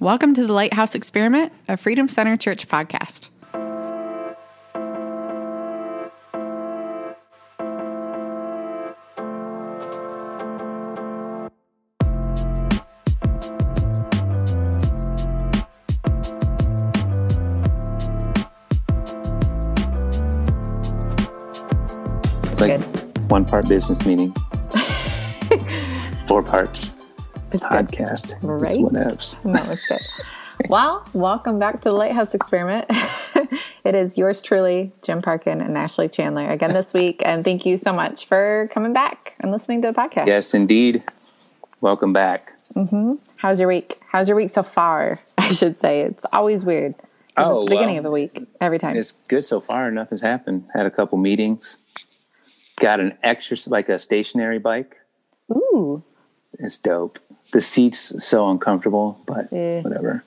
Welcome to the Lighthouse Experiment, a Freedom Center Church podcast. It's like one part business meeting, four parts It's podcast. Right? It's whatevs. No, it's good. well, welcome back to the Lighthouse Experiment. it is yours truly, Jim Parkin and Ashley Chandler, again this week. And thank you so much for coming back and listening to the podcast. Yes, indeed. Welcome back. Mm-hmm. How's your week? How's your week so far? I should say. It's always weird. Oh, it's the beginning well, of the week every time. It's good so far. Nothing's happened. Had a couple meetings. Got an extra, like a stationary bike. Ooh, It's dope. The seat's so uncomfortable, but Yeah. whatever.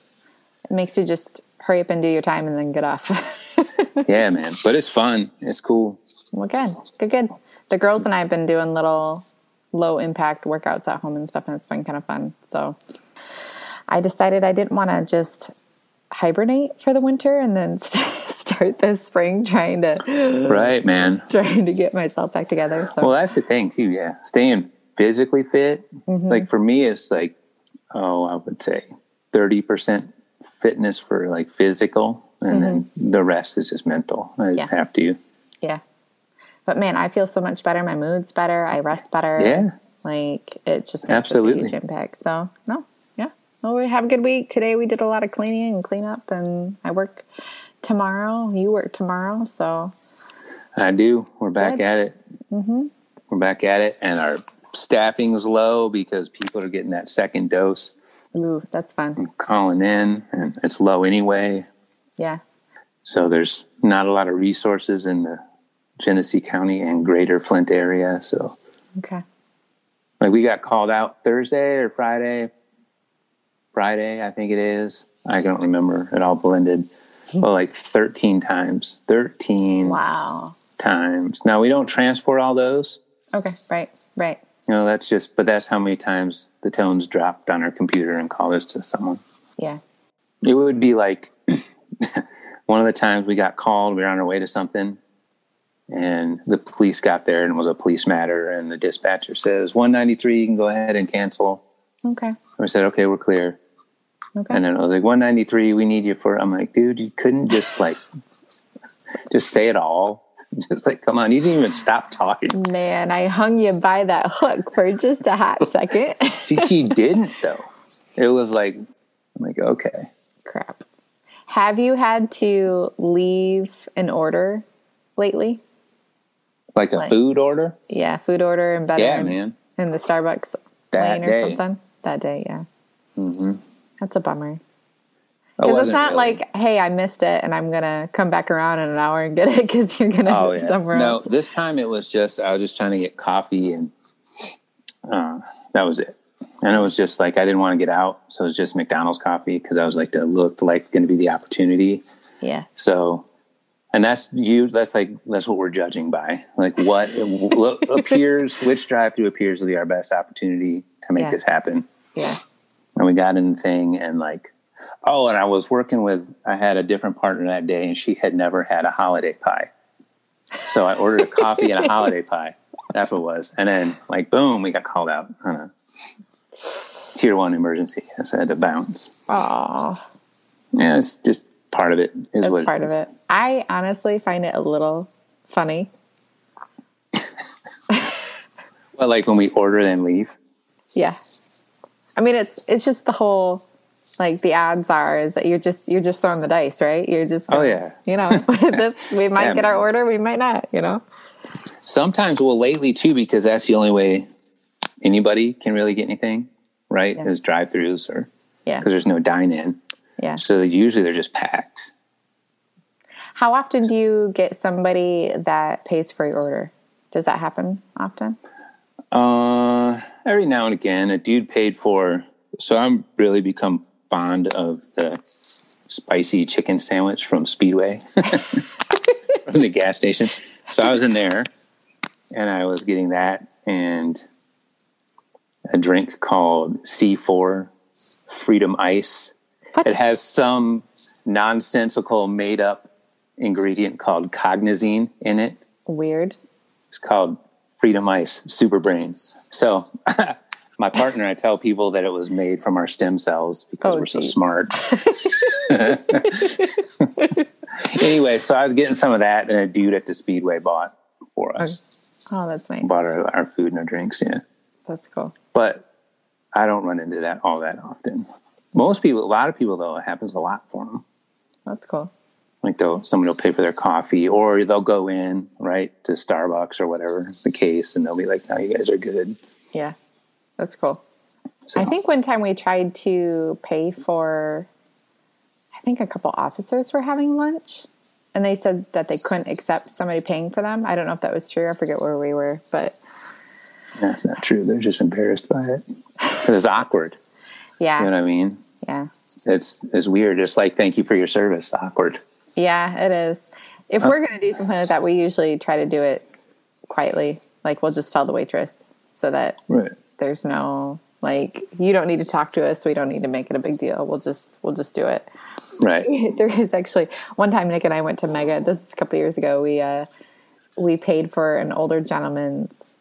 it makes you just hurry up and do your time and then get off. Yeah, man. But it's fun. It's cool. well, good, good, good. The girls and I have been doing little low impact workouts at home and stuff, and it's been kind of fun. So I decided I didn't want to just hibernate for the winter and then start this spring trying to Right, man. trying to get myself back together. So Well, that's the thing too. Yeah, staying physically fit. Mm-hmm. Like for me, it's like, oh, I would say thirty percent fitness for like physical, and then the rest is just mental. I just Mm-hmm. Yeah. have to. yeah. But man, I feel so much better. My mood's better. I rest better. Yeah. Like it just makes Absolutely. a huge impact. So no, yeah. Well, we have a good week. Today we did a lot of cleaning and cleanup, and I work tomorrow. You work tomorrow, so I do. We're back Good. at it. Mm-hmm. We're back at it, and our staffing is low because people are getting that second dose, ooh, that's fun. calling in, and it's low anyway. Yeah, So there's not a lot of resources in the Genesee County and Greater Flint area. So okay. Like we got called out Thursday or Friday. Friday, I think it is. I don't remember. It all blended. Hmm. Well, like 13 times. 13 Wow. times. Now we don't transport all those. Okay. Right. Right. You know, that's just, but that's how many times the tones dropped on our computer and called us to someone. Yeah. It would be like one of the times we got called, we were on our way to something, and the police got there and it was a police matter, and the dispatcher says, 193, you can go ahead and cancel. Okay. We said, okay, we're clear. Okay. And then I was like, 193, we need you for, I'm like, dude, you couldn't just like, just say it all. Just like, come on, you didn't even stop talking. Man, I hung you by that hook for just a hot second. She, she didn't though. It was like, I'm like, okay. Crap. Have you had to leave an order lately? Like a Like- food order? Yeah, food order and better Yeah, in, man. in the Starbucks That lane or day. something. That day, yeah. Mm-hmm. That's a bummer. I Because it's wasn't really. like, hey, I missed it and I'm going to come back around in an hour and get it because you're going to Oh yeah. somewhere no, else. this time it was just I was just trying to get coffee and uh, that was it. And it was just like I didn't want to get out, so it was just McDonald's coffee because I was like that looked like going to be the opportunity. Yeah. So, and that's you. That's like that's what we're judging by. Like what, appears, which drive-through appears to be our best opportunity to make Yeah. this happen. Yeah. And we got in the thing and like, oh, and I was working with, I had a different partner that day and she had never had a holiday pie. So I ordered a coffee and a holiday pie. That's what it was. And then like, boom, we got called out on a tier one emergency. So I had to bounce. Aw, Yeah, it's just part of it is that's what part of it. I honestly find it a little funny. Well, like when we order and leave. Yeah. I mean, it's it's just the whole like the odds are is that you're just you're just throwing the dice, right? You're just Oh, gonna- yeah. you know this we might Yeah, get our order, we might not, you know. Sometimes, well, lately too, because that's the only way anybody can really get anything, right? Yeah. Is drive throughs or Yeah, because there's no dine in. yeah. So usually they're just packed. How often do you get somebody that pays for your order? Does that happen often? Uh, every now and again, a dude paid for. So I'm really become fond of the spicy chicken sandwich from Speedway from the gas station. So I was in there, and I was getting that and a drink called C4 Freedom Ice. What? It has some nonsensical made up ingredient called Cognizin in it. Weird. It's called Freedom Ice Super Brain. So my partner, I tell people that it was made from our stem cells because Oh, we're so smart. anyway, so I was getting some of that, and a dude at the Speedway bought for oh, us. Oh, that's nice. Bought our, our food and our drinks, yeah. That's cool. But I don't run into that all that often. Most people, a lot of people, though, it happens a lot for them. That's cool. Like they'll somebody will pay for their coffee, or they'll go in right to Starbucks or whatever the case, and they'll be like, "No, you guys are good." Yeah. That's cool. So, I think one time we tried to pay for, I think a couple officers were having lunch, and they said that they couldn't accept somebody paying for them. I don't know if that was true. I forget where we were, but that's not true. They're just embarrassed by it. It's awkward. yeah, You know what I mean? yeah, It's it's weird. It's like thank you for your service. Awkward. yeah. It is. If we're going to do something like that, we usually try to do it quietly. Like we'll just tell the waitress so that Right. There's no like you don't need to talk to us. We don't need to make it a big deal. We'll just we'll just do it. Right. there is actually one time Nick and I went to Mega. This is a couple years ago. We uh, we paid for an older gentleman's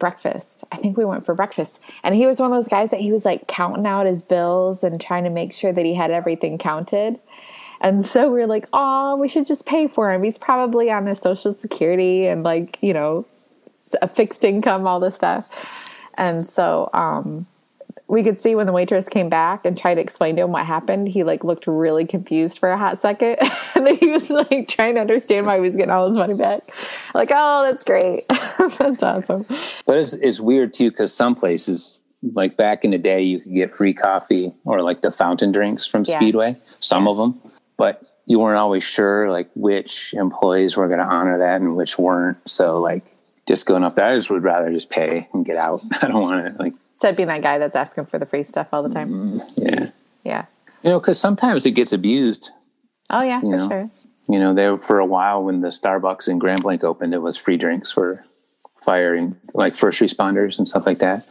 breakfast. I think we went for breakfast, and he was one of those guys that he was like counting out his bills and trying to make sure that he had everything counted. And so we were like, "Oh, we should just pay for him. He's probably on his social security and like you know, a fixed income, all this stuff." And so um, we could see when the waitress came back and tried to explain to him what happened, he like looked really confused for a hot second. and then he was like trying to understand why he was getting all his money back. Like, oh, that's great. that's awesome. But it's it's weird too because some places, like back in the day, you could get free coffee or like the fountain drinks from Yeah. Speedway. Some of them, but you weren't always sure like which employees were going to honor that and which weren't. So like just going up there, I just would rather just pay and get out. I don't want to like Instead of being that guy that's asking for the free stuff all the time. Mm-hmm. yeah, Yeah. you know, because sometimes it gets abused. Oh, yeah, for know. sure. You know, there for a while when the Starbucks in Grand Blanc opened, it was free drinks for firing like first responders and stuff like that.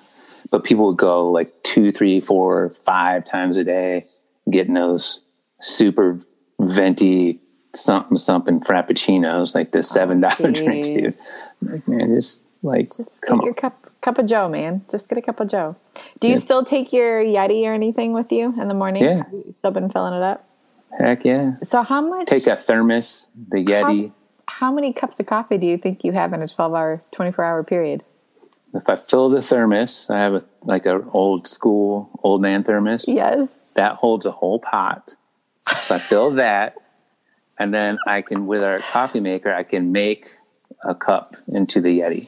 But people would go like two, three, four, five times a day getting those super venti something something frappuccinos, like the seven dollar drinks, dude. Like, man, just like Just get your on. cup cup of Joe, man. Just get a cup of Joe. Do you Yeah. still take your Yeti or anything with you in the morning? Yeah. Have you still been filling it up? Heck yeah. So how much Take a thermos, the Yeti. how many cups of coffee do you think you have in a 12 hour 24 hour period If I fill the thermos, I have a like an old school old man thermos. yes that holds a whole pot. So I fill that, and then I can, with our coffee maker, I can make a cup into the Yeti.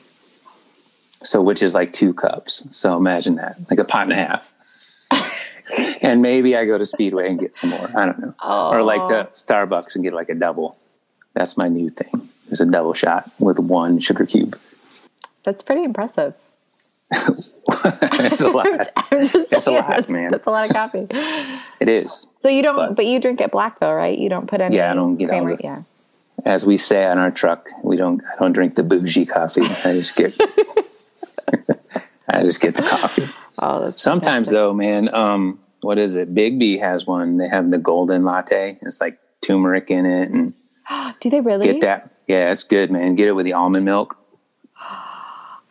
So, which is like two cups. So imagine that, like a pot and a half. and maybe I go to Speedway and get some more. I don't know, or like the oh. Starbucks and get like a double. That's my new thing. There's a double shot with one sugar cube. that's pretty impressive it's a lot. It's a lot, that's, man. that's a lot of coffee It is. so you don't but, But- you drink it black though right you don't put any Yeah, I don't get all the- yeah as we say on our truck, we don't. I don't drink the bougie coffee. I just get. I just get the coffee. oh Sometimes fantastic. though, man. Um, what is it? Biggby has one. They have the golden latte. It's like turmeric in it, and do they really get that. Yeah, it's good, man. Get it with the almond milk.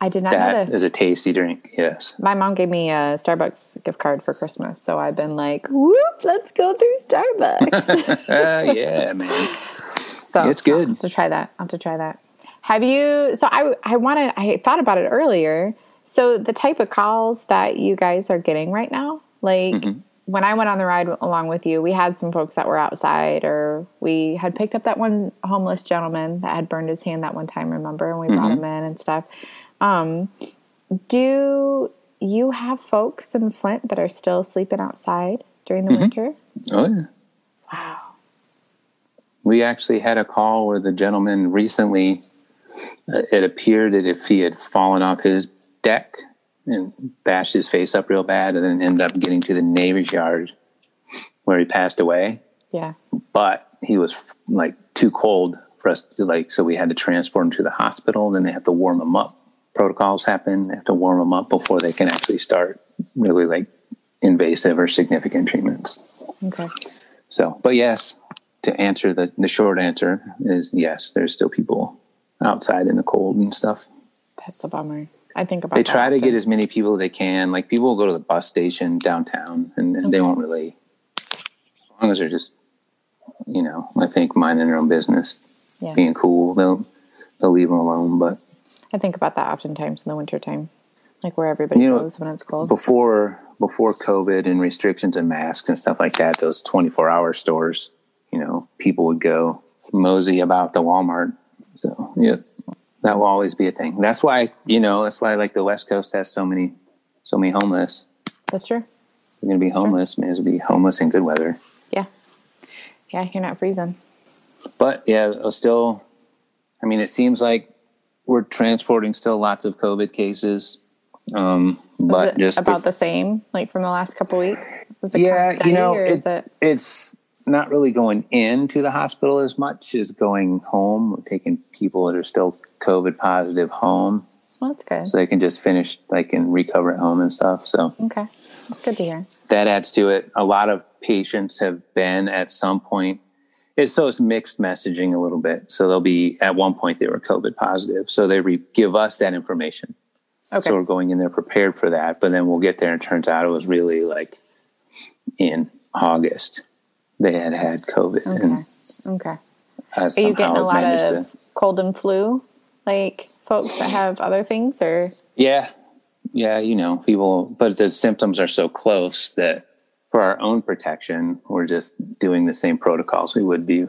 i did not know this is a tasty drink. Yes. my mom gave me a starbucks gift card for christmas so i've been like whoop let's go through starbucks Uh, yeah, man. So It's good. I'll have to try that. I'll have to try that. Have you? So I I wanted. I thought about it earlier. So the type of calls that you guys are getting right now, like Mm-hmm. when I went on the ride along with you, we had some folks that were outside, or we had picked up that one homeless gentleman that had burned his hand that one time. Remember, and we brought Mm-hmm. him in and stuff. Um, do you have folks in Flint that are still sleeping outside during the Mm-hmm. winter? Oh yeah. Wow. We actually had a call where the gentleman recently, uh, it appeared that if he had fallen off his deck and bashed his face up real bad and then ended up getting to the neighbor's yard where he passed away. Yeah. But he was like too cold for us to like, so we had to transport him to the hospital. Then they have to warm him up. Protocols happen. They have to warm him up before they can actually start really like invasive or significant treatments. Okay. So, but yes, to answer the the short answer is yes. There's still people outside in the cold and stuff. That's a bummer. I think about that. They try to often. get as many people as they can. Like people will go to the bus station downtown, and, and they won't really, as long as they're just, you know, I think minding their own business, Yeah. being cool. They'll they'll leave them alone. But I think about that oftentimes in the wintertime, like where everybody You know, goes when it's cold. before before COVID and restrictions and masks and stuff like that, those 24 hour stores, you know, people would go mosey about the Walmart. So yeah, that will always be a thing. That's why you know that's why like the West Coast has so many so many homeless. That's true. You're gonna be homeless, may as well be homeless in good weather. Yeah. Yeah, you're not freezing. But yeah, still. I mean, it seems like we're transporting still lots of COVID cases. Um, but just about the same, like from the last couple weeks? Is it yeah, kind of steady, you know, or it- is it? it's not really going into the hospital as much as going home. We're taking people that are still COVID positive home, Well, that's good. so they can just finish, like, and recover at home and stuff. So okay, that's good to hear. that adds to it. A lot of patients have been at some point. It's so it's mixed messaging a little bit. So they'll be at one point they were COVID positive, so they re- give us that information. Okay, So we're going in there prepared for that, but then we'll get there and it turns out it was really like in August they had had COVID and okay, okay. uh, Are you getting a lot of to. cold and flu, like folks that have other things, or Yeah, yeah, you know, people, but the symptoms are so close that for our own protection, we're just doing the same protocols we would be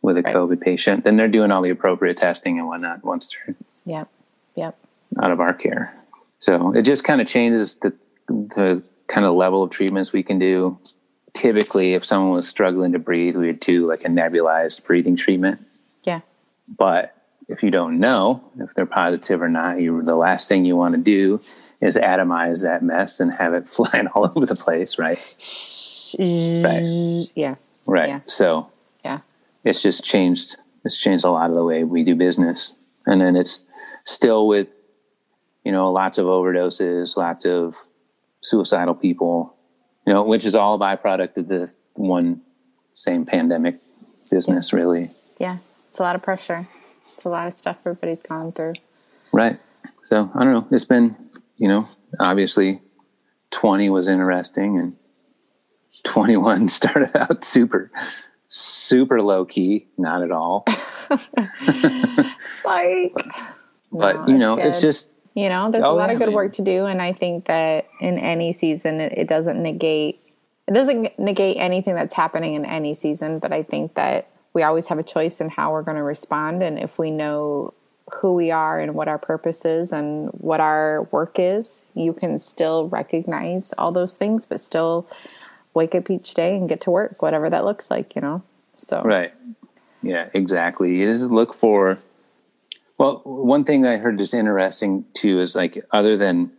with a Right. COVID patient. Then they're doing all the appropriate testing and whatnot once they're yep, yep, out of our care. So it just kind of changes the the kind of level of treatments we can do. Typically, if someone was struggling to breathe, we would do like a nebulized breathing treatment. yeah, But if you don't know if they're positive or not, you the last thing you want to do is atomize that mess and have it flying all over the place, right? Right. yeah, Right. Yeah. So yeah, it's just changed it's changed a lot of the way we do business and then it's still with you know lots of overdoses lots of suicidal people you know which is all a byproduct of the one same pandemic business really yeah. It's a lot of pressure. It's a lot of stuff everybody's gone through. right so i don't know it's been you know obviously 20 was interesting and 21 started out super super low key not at all Psych. but No, you know that's it's just You know, there's a Oh, lot yeah, of good man. work to do, and I think that in any season, it, it doesn't negate it doesn't negate anything that's happening in any season. But I think that we always have a choice in how we're going to respond, and if we know who we are and what our purpose is and what our work is, you can still recognize all those things, but still wake up each day and get to work, whatever that looks like. You know, so Right. Yeah, exactly. You just look for. Well, one thing I heard is interesting too is like other than,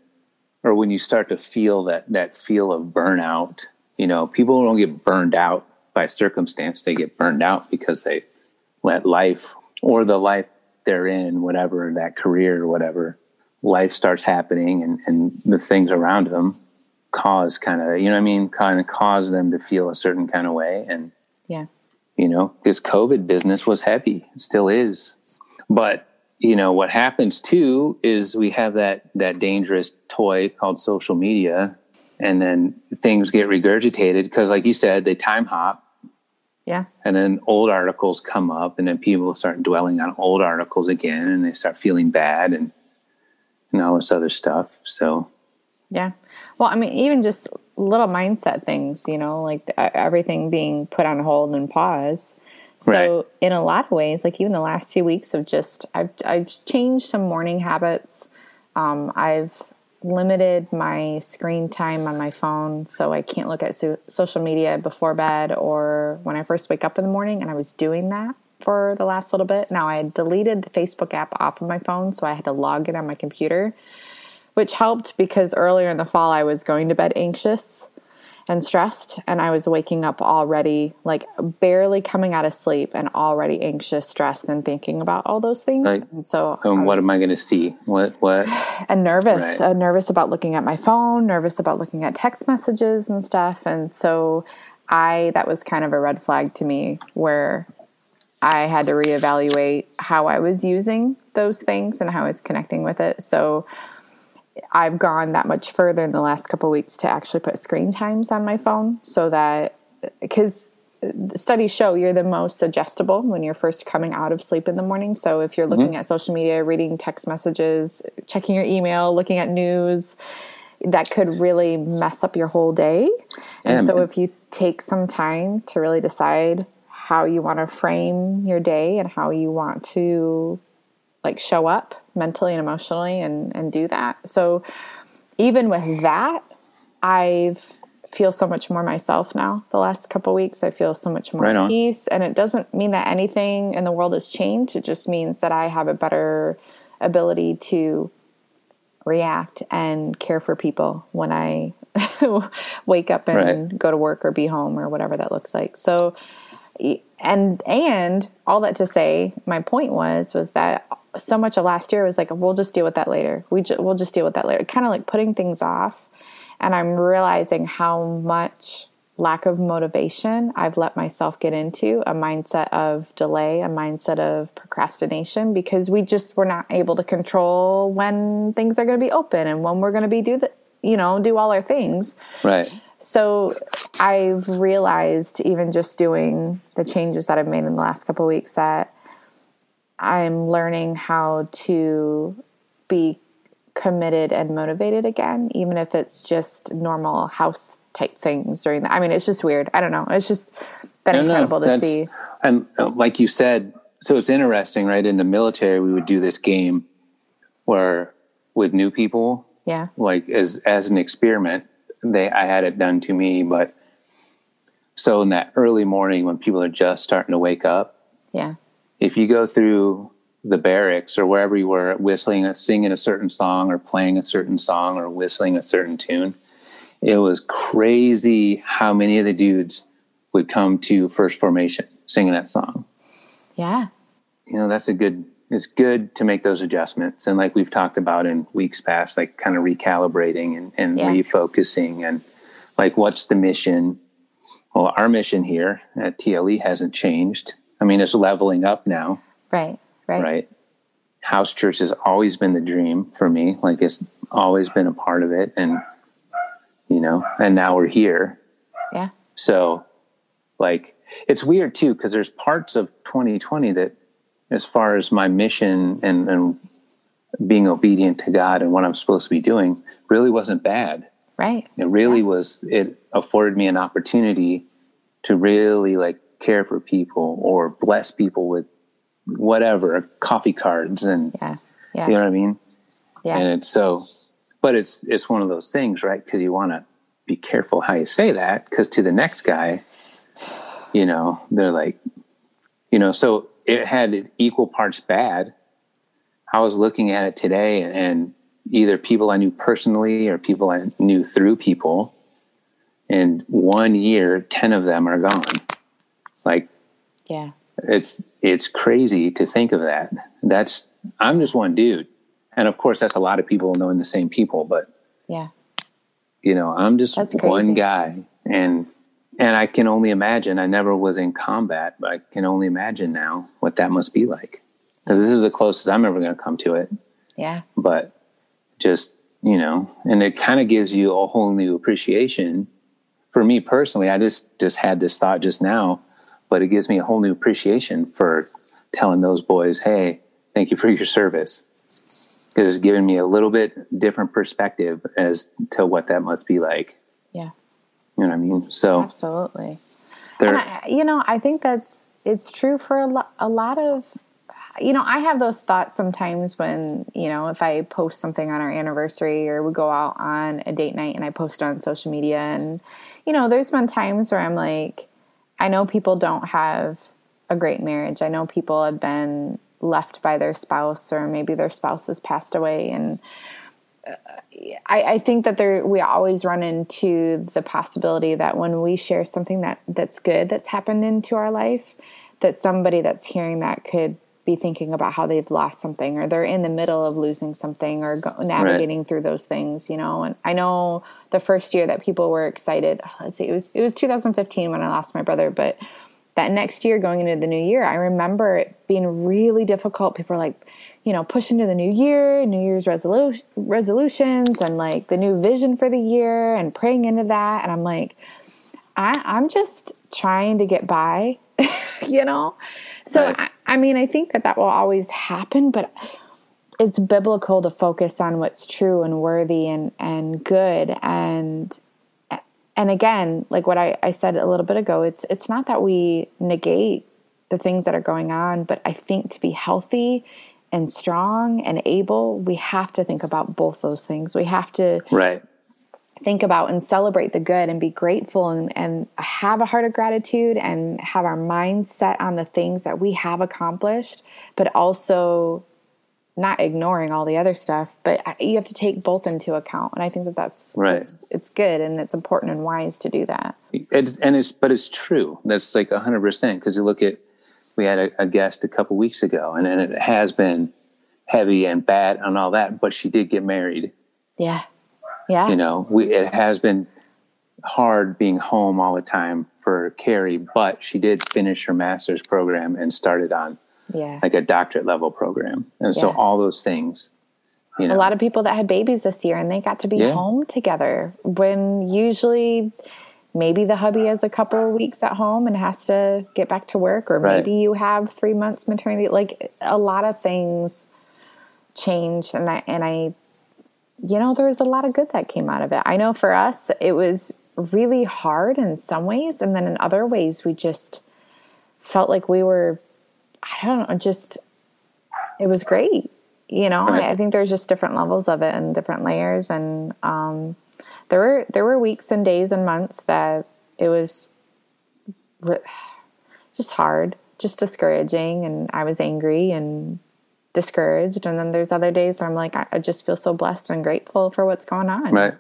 or when you start to feel that that feel of burnout, you know, people don't get burned out by circumstance; they get burned out because they let life or the life they're in, whatever that career or whatever life starts happening, and and the things around them cause kind of you know what I mean, kind of cause them to feel a certain kind of way. And yeah, you know this covid business was heavy. Still is. But you know what happens too is we have that that dangerous toy called social media and then things get regurgitated because like you said they time hop yeah, and then old articles come up and then people start dwelling on old articles again and they start feeling bad and and all this other stuff so Yeah. Well, I mean, even just little mindset things, you know, like everything being put on hold and pause. So, Right. in a lot of ways, like even the last few weeks of just, I've I've changed some morning habits. Um, I've limited my screen time on my phone, so I can't look at so- social media before bed or when I first wake up in the morning. And I was doing that for the last little bit. Now I had deleted the Facebook app off of my phone, so I had to log in on my computer which helped because earlier in the fall I was going to bed anxious and stressed and I was waking up already like barely coming out of sleep and already anxious, stressed and thinking about all those things. Like, and so um, I what am i going to see what what and nervous, Right. uh, nervous about looking at my phone, nervous about looking at text messages and stuff. And so I that was kind of a red flag to me where I had to reevaluate how I was using those things and how I was connecting with it. So I've gone that much further in the last couple weeks to actually put screen times on my phone so that because studies show you're the most suggestible when you're first coming out of sleep in the morning. So if you're looking mm-hmm. at social media, reading text messages, checking your email, looking at news, that could really mess up your whole day. And so if you take some time to really decide how you want to frame your day and how you want to like show up mentally and emotionally and and do that. So even with that, I've feel so much more myself now the last couple weeks. I feel so much more right peace. And it doesn't mean that anything in the world has changed. It just means that I have a better ability to react and care for people when I wake up and right. go to work or be home or whatever that looks like. So and and all that to say, my point was was that so much of last year was like we'll just deal with that later. We ju- we'll just deal with that later. Kind of like putting things off and I'm realizing how much lack of motivation I've let myself get into a mindset of delay, a mindset of procrastination because we just were not able to control when things are going to be open and when we're going to be do the you know, do all our things. Right. So I've realized even just doing the changes that I've made in the last couple weeks that I'm learning how to be committed and motivated again, even if it's just normal house type things during that. I mean, it's just weird. I don't know. It's just been incredible to see. And uh, like you said, so it's interesting, right? In the military, we would do this game where with new people, yeah, like as as an experiment, they I had it done to me, but so in that early morning when people are just starting to wake up, yeah, if you go through the barracks or wherever you were whistling singing a certain song or playing a certain song or whistling a certain tune it was crazy how many of the dudes would come to first formation singing that song. Yeah. You know that's a good it's good to make those adjustments and like we've talked about in weeks past like kind of recalibrating and, and yeah. refocusing and like what's the mission well our mission here at tle hasn't changed i mean it's leveling up now right Right. Right. House church has always been the dream for me. Like it's always been a part of it. And, you know, and now we're here. Yeah. So, like, it's weird too, because there's parts of 2020 that, as far as my mission and, and being obedient to God and what I'm supposed to be doing, really wasn't bad. Right. It really yeah. was, it afforded me an opportunity to really like care for people or bless people with whatever coffee cards and yeah, yeah. you know what I mean. Yeah. And it's so, but it's it's one of those things, right? Because you want to be careful how you say that, because to the next guy, you know, they're like, you know, so it had equal parts bad. I was looking at it today, and either people I knew personally or people I knew through people. In one year, ten of them are gone. Like, yeah, it's it's crazy to think of that. That's I'm just one dude, and of course that's a lot of people knowing the same people. But yeah, you know, I'm just one guy, and and I can only imagine. I never was in combat, but I can only imagine now what that must be like. Because this is the closest I'm ever going to come to it. Yeah. But just you know, and it kind of gives you a whole new appreciation. For me personally, I just just had this thought just now but it gives me a whole new appreciation for telling those boys, hey, thank you for your service. Because it's given me a little bit different perspective as to what that must be like. Yeah. You know what I mean? So absolutely. And I, you know, I think that's it's true for a, lo- a lot of you know, I have those thoughts sometimes when, you know, if I post something on our anniversary or we go out on a date night and I post on social media and you know, there's been times where I'm like, I know people don't have a great marriage. I know people have been left by their spouse or maybe their spouse has passed away and I, I, think that there we always run into the possibility that when we share something that that's good that's happened into our life that somebody that's hearing that could be thinking about how they've lost something or they're in the middle of losing something or go, navigating right. through those things, you know. And I know the first year that people were excited, oh, let's see, it was it was 2015 when I lost my brother, but that next year going into the new year, I remember it being really difficult. People are like, you know, push into the new year, New Year's resolution, resolutions, and like the new vision for the year, and praying into that. And I'm like, I, I'm just trying to get by, you know. So right. I, I mean, I think that that will always happen, but it's biblical to focus on what's true and worthy and and good and and again, like what I, I said a little bit ago, it's it's not that we negate the things that are going on, but I think to be healthy and strong and able, we have to think about both those things. We have to right. think about and celebrate the good and be grateful and, and have a heart of gratitude and have our mind set on the things that we have accomplished, but also not ignoring all the other stuff, but you have to take both into account. And I think that that's right. It's, it's good and it's important and wise to do that. It's, and it's, but it's true. That's like a hundred percent. Cause you look at, we had a, a guest a couple weeks ago and, and it has been heavy and bad and all that, but she did get married. Yeah. Yeah. You know, we, it has been hard being home all the time for Carrie, but she did finish her master's program and started on yeah. like a doctorate level program. And yeah. so all those things, you know. A lot of people that had babies this year and they got to be yeah. home together when usually maybe the hubby has a couple of weeks at home and has to get back to work or right. maybe you have 3 months maternity like a lot of things changed and I and I you know there was a lot of good that came out of it. I know for us it was really hard in some ways and then in other ways we just felt like we were I don't know, just it was great. You know, I, I, think there's just different levels of it and different layers, and um, there were there were weeks and days and months that it was just hard, just discouraging, and I was angry and discouraged. And then there's other days where I'm like, I, I just feel so blessed and grateful for what's going on. Right.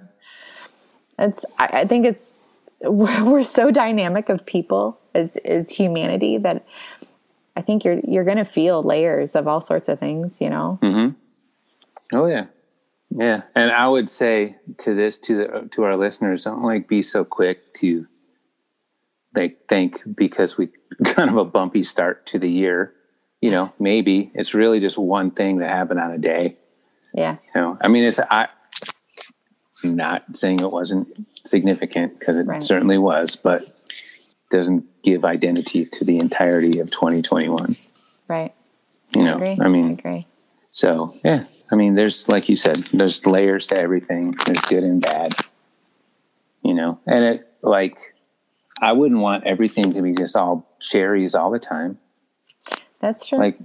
It's I, I think it's we're so dynamic of people as as humanity that I think you're you're going to feel layers of all sorts of things, you know. Mm-hmm. Oh yeah, yeah. And I would say to this to the to our listeners, don't like be so quick to like think because we kind of a bumpy start to the year. You know, maybe it's really just one thing that happened on a day. Yeah. You know, I mean, it's I. I'm not saying it wasn't significant because it right. certainly was, but doesn't give identity to the entirety of 2021. Right. You know, I, I mean, I agree. So yeah, I mean, there's like you said, there's layers to everything. There's good and bad. You know, and it like I wouldn't want everything to be just all cherries all the time. That's true. Like,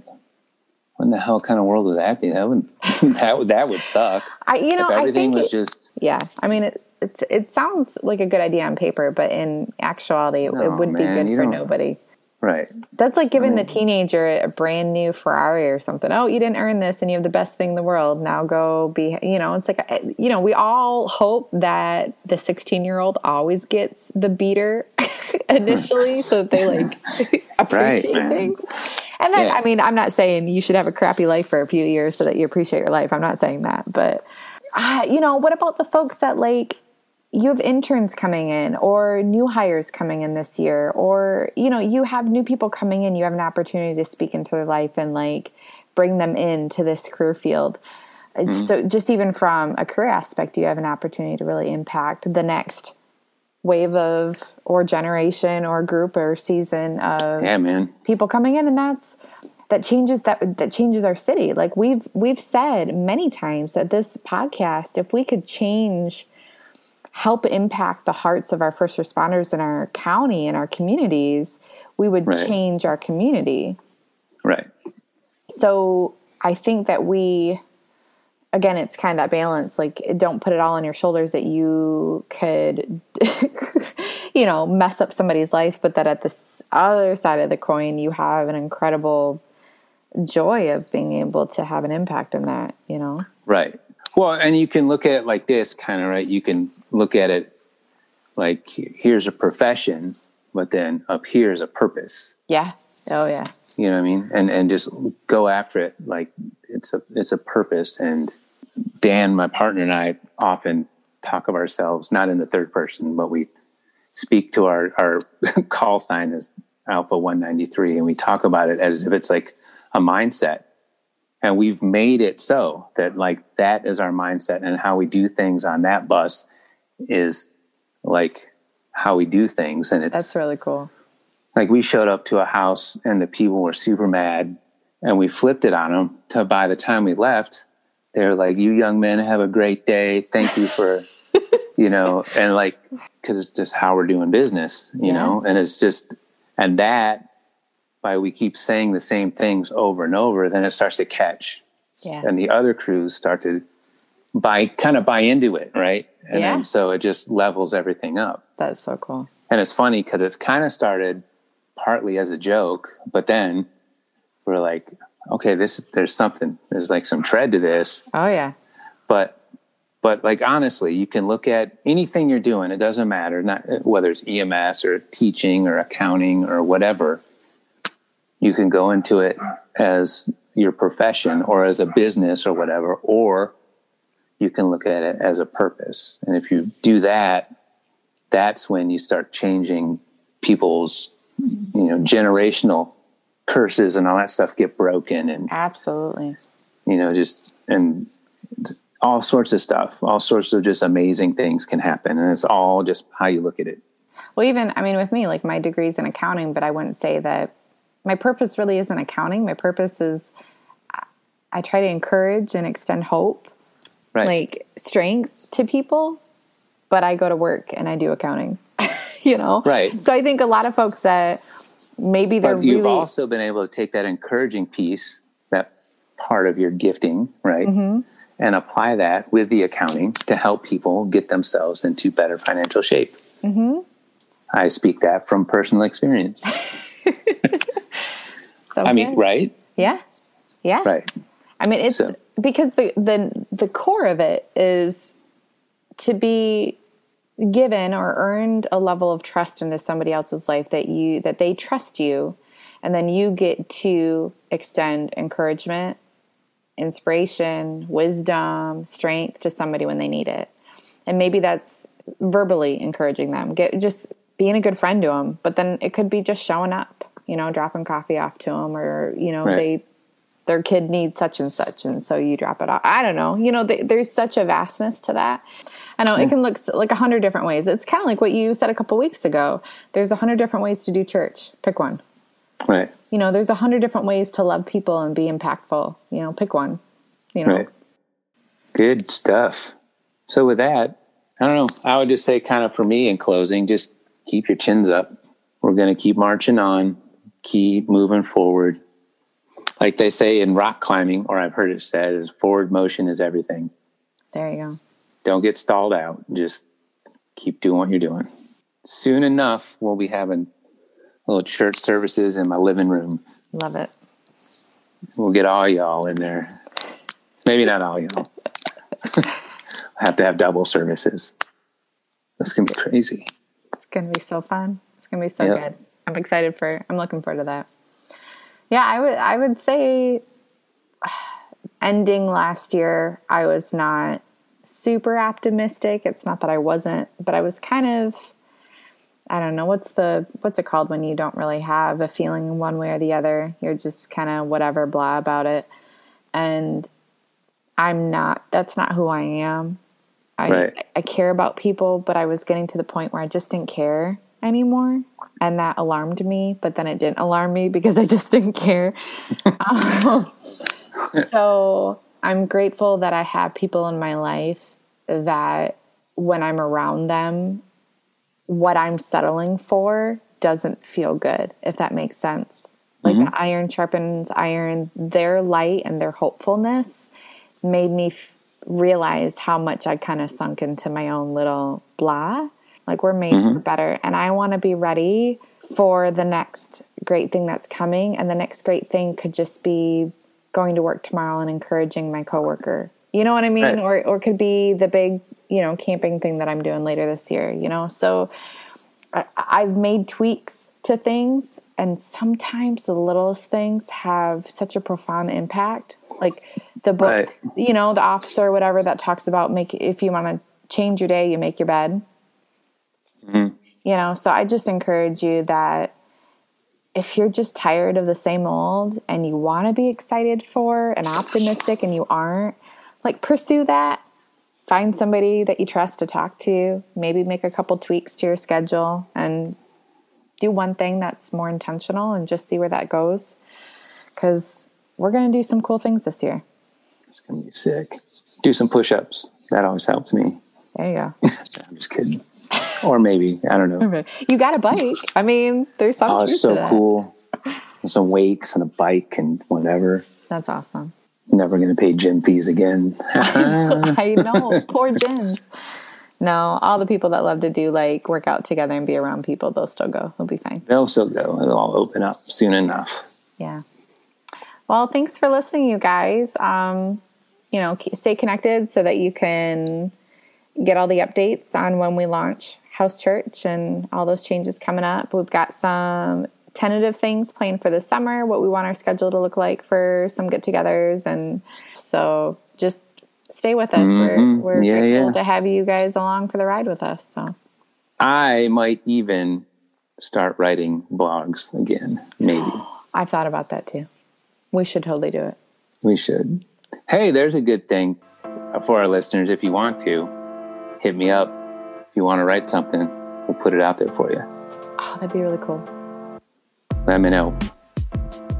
what in the hell kind of world would that be? That would that would that would suck. I you know if everything was it, just yeah. I mean, it, it, it sounds like a good idea on paper, but in actuality, it, it would man, be good for nobody. Right. That's like giving the teenager a brand new Ferrari or something. Oh, you didn't earn this and you have the best thing in the world. Now go be, you know, it's like, you know, we all hope that the 16 year old always gets the beater initially so that they like appreciate right, things. And then, yeah. I mean, I'm not saying you should have a crappy life for a few years so that you appreciate your life. I'm not saying that. But, uh, you know, what about the folks that like, you have interns coming in or new hires coming in this year or you know you have new people coming in you have an opportunity to speak into their life and like bring them into this career field. Mm-hmm. so just even from a career aspect you have an opportunity to really impact the next wave of or generation or group or season of yeah man. people coming in and that's that changes that that changes our city. Like we've we've said many times that this podcast if we could change help impact the hearts of our first responders in our county and our communities, we would right. change our community. Right. So I think that we, again, it's kind of that balance. Like, don't put it all on your shoulders that you could, you know, mess up somebody's life, but that at this other side of the coin, you have an incredible joy of being able to have an impact in that, you know? Right. Well, and you can look at it like this kind of, right? You can look at it like here's a profession, but then up here is a purpose. Yeah. Oh yeah. You know what I mean? And and just go after it. Like it's a it's a purpose. And Dan, my partner, and I often talk of ourselves not in the third person, but we speak to our our call sign as Alpha One Ninety Three, and we talk about it as if it's like a mindset. And we've made it so that like that is our mindset, and how we do things on that bus is like how we do things. And it's That's really cool. like we showed up to a house and the people were super mad and we flipped it on them to by the time we left they were like you young men have a great day thank you for you know and like because it's just how we're doing business you Yeah. know and it's just and that by we keep saying the same things over and over then it starts to catch Yeah. and the other crews start to buy kind of buy into it right and Yeah. then so it just levels everything up That's so cool. and it's funny because it's kind of started partly as a joke, but then we're like, okay, this there's something. There's like some tread to this. Oh yeah. But but like honestly, you can look at anything you're doing. It doesn't matter, not whether it's EMS or teaching or accounting or whatever. You can go into it as your profession or as a business or whatever, or you can look at it as a purpose. And if you do that, that's when you start changing people's you know generational curses and all that stuff get broken and Absolutely. you know just and all sorts of stuff all sorts of just amazing things can happen and it's all just how you look at it Well, even I mean, with me, like my degree's in accounting, but I wouldn't say that my purpose really isn't accounting. My purpose is I- try to encourage and extend hope, right like strength to people. But I go to work and I do accounting. you know, Right. So I think a lot of folks that maybe they're but you've really also been able to take that encouraging piece that part of your gifting right Mm-hmm. and apply that with the accounting to help people get themselves into better financial shape mm-hmm. i speak that from personal experience so i mean good. right? Yeah, yeah. right. I mean, it's So- because the, the the core of it is to be given or earned a level of trust into somebody else's life that you that they trust you, and then you get to extend encouragement, inspiration, wisdom, strength to somebody when they need it, and maybe that's verbally encouraging them, get just being a good friend to them. But then it could be just showing up, you know, dropping coffee off to them, or you know, Right. they their kid needs such and such, and so you drop it off. I don't know. You know, th- there's such a vastness to that. I know it can look like a hundred different ways. It's kind of like what you said a couple weeks ago. There's a hundred different ways to do church. Pick one. right You know, there's a hundred different ways to love people and be impactful. You know, pick one. You know, Right. Good stuff. So with that, I don't know. I would just say kind of for me in closing, just keep your chins up. We're going to keep marching on, keep moving forward. Like they say in rock climbing, or I've heard it said, is forward motion is everything. there you go. Don't get stalled out. Just keep doing what you're doing. Soon enough, we'll be having little church services in my living room. Love it. We'll get all y'all in there. Maybe not all y'all. have to have double services. That's gonna be crazy. It's gonna be so fun. It's gonna be so Yeah. good. I'm excited for. I'm looking forward to that. Yeah, I would. I would say, ending last year, I was not super optimistic. It's not that I wasn't, but I was kind of. I don't know what's the what's it called when you don't really have a feeling one way or the other. You're just kind of whatever blah about it, and I'm not. That's not who I am. I Right. I care about people, but I was getting to the point where I just didn't care anymore, and that alarmed me. But then it didn't alarm me because I just didn't care. um, so I'm grateful that I have people in my life that when I'm around them, what I'm settling for doesn't feel good, if that makes sense. Like an iron sharpens iron, their light and their hopefulness made me f- realize how much I kind of sunk into my own little blah. Like we're made for mm-hmm. better, and I want to be ready for the next great thing that's coming. And the next great thing could just be going to work tomorrow and encouraging my coworker. You know what I mean? Right. Or or could be the big, you know, camping thing that I'm doing later this year, you know? So I, I've made tweaks to things, and sometimes the littlest things have such a profound impact. Like the book, Right. you know, the officer or whatever that talks about make if you want to change your day, you make your bed. Mm-hmm. You know, so I just encourage you that if you're just tired of the same old and you want to be excited for and optimistic and you aren't, like pursue that. Find somebody that you trust to talk to, maybe make a couple tweaks to your schedule and do one thing that's more intentional and just see where that goes. Because we're going to do some cool things this year. It's gonna be sick. Do some push-ups. That always helps me. There you go. I'm just kidding. Or maybe I don't know. you got a bike. I mean, there's some Oh, it's to so cool. Some weights and a bike and whatever. That's awesome. Never gonna pay gym fees again. I know. Poor gyms. No, all the people that love to do like work out together and be around people, they'll still go. They'll be fine. They'll still go. It'll all open up soon enough. Yeah. Well, thanks for listening, you guys. Um, you know, stay connected so that you can get all the updates on when we launch House Church and all those changes coming up. We've got some tentative things planned for the summer, what we want our schedule to look like for some get togethers. And so just stay with us. We're, we're Mm-hmm. Yeah, grateful yeah. to have you guys along for the ride with us. So, I might even start writing blogs again. Maybe I've thought about that too. We should totally do it. we should. Hey, there's a good thing for our listeners. If you want to, hit me up. If you want to write something, we'll put it out there for you. Oh, that'd be really cool. Let me know.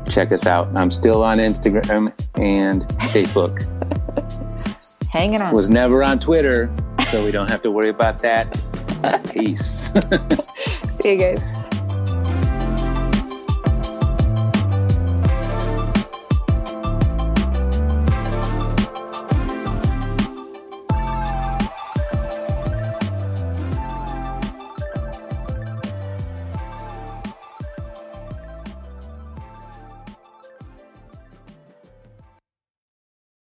Check us out. I'm still on Instagram and Facebook. Hanging on. Was never on Twitter, so we don't have to worry about that. Peace. See you guys.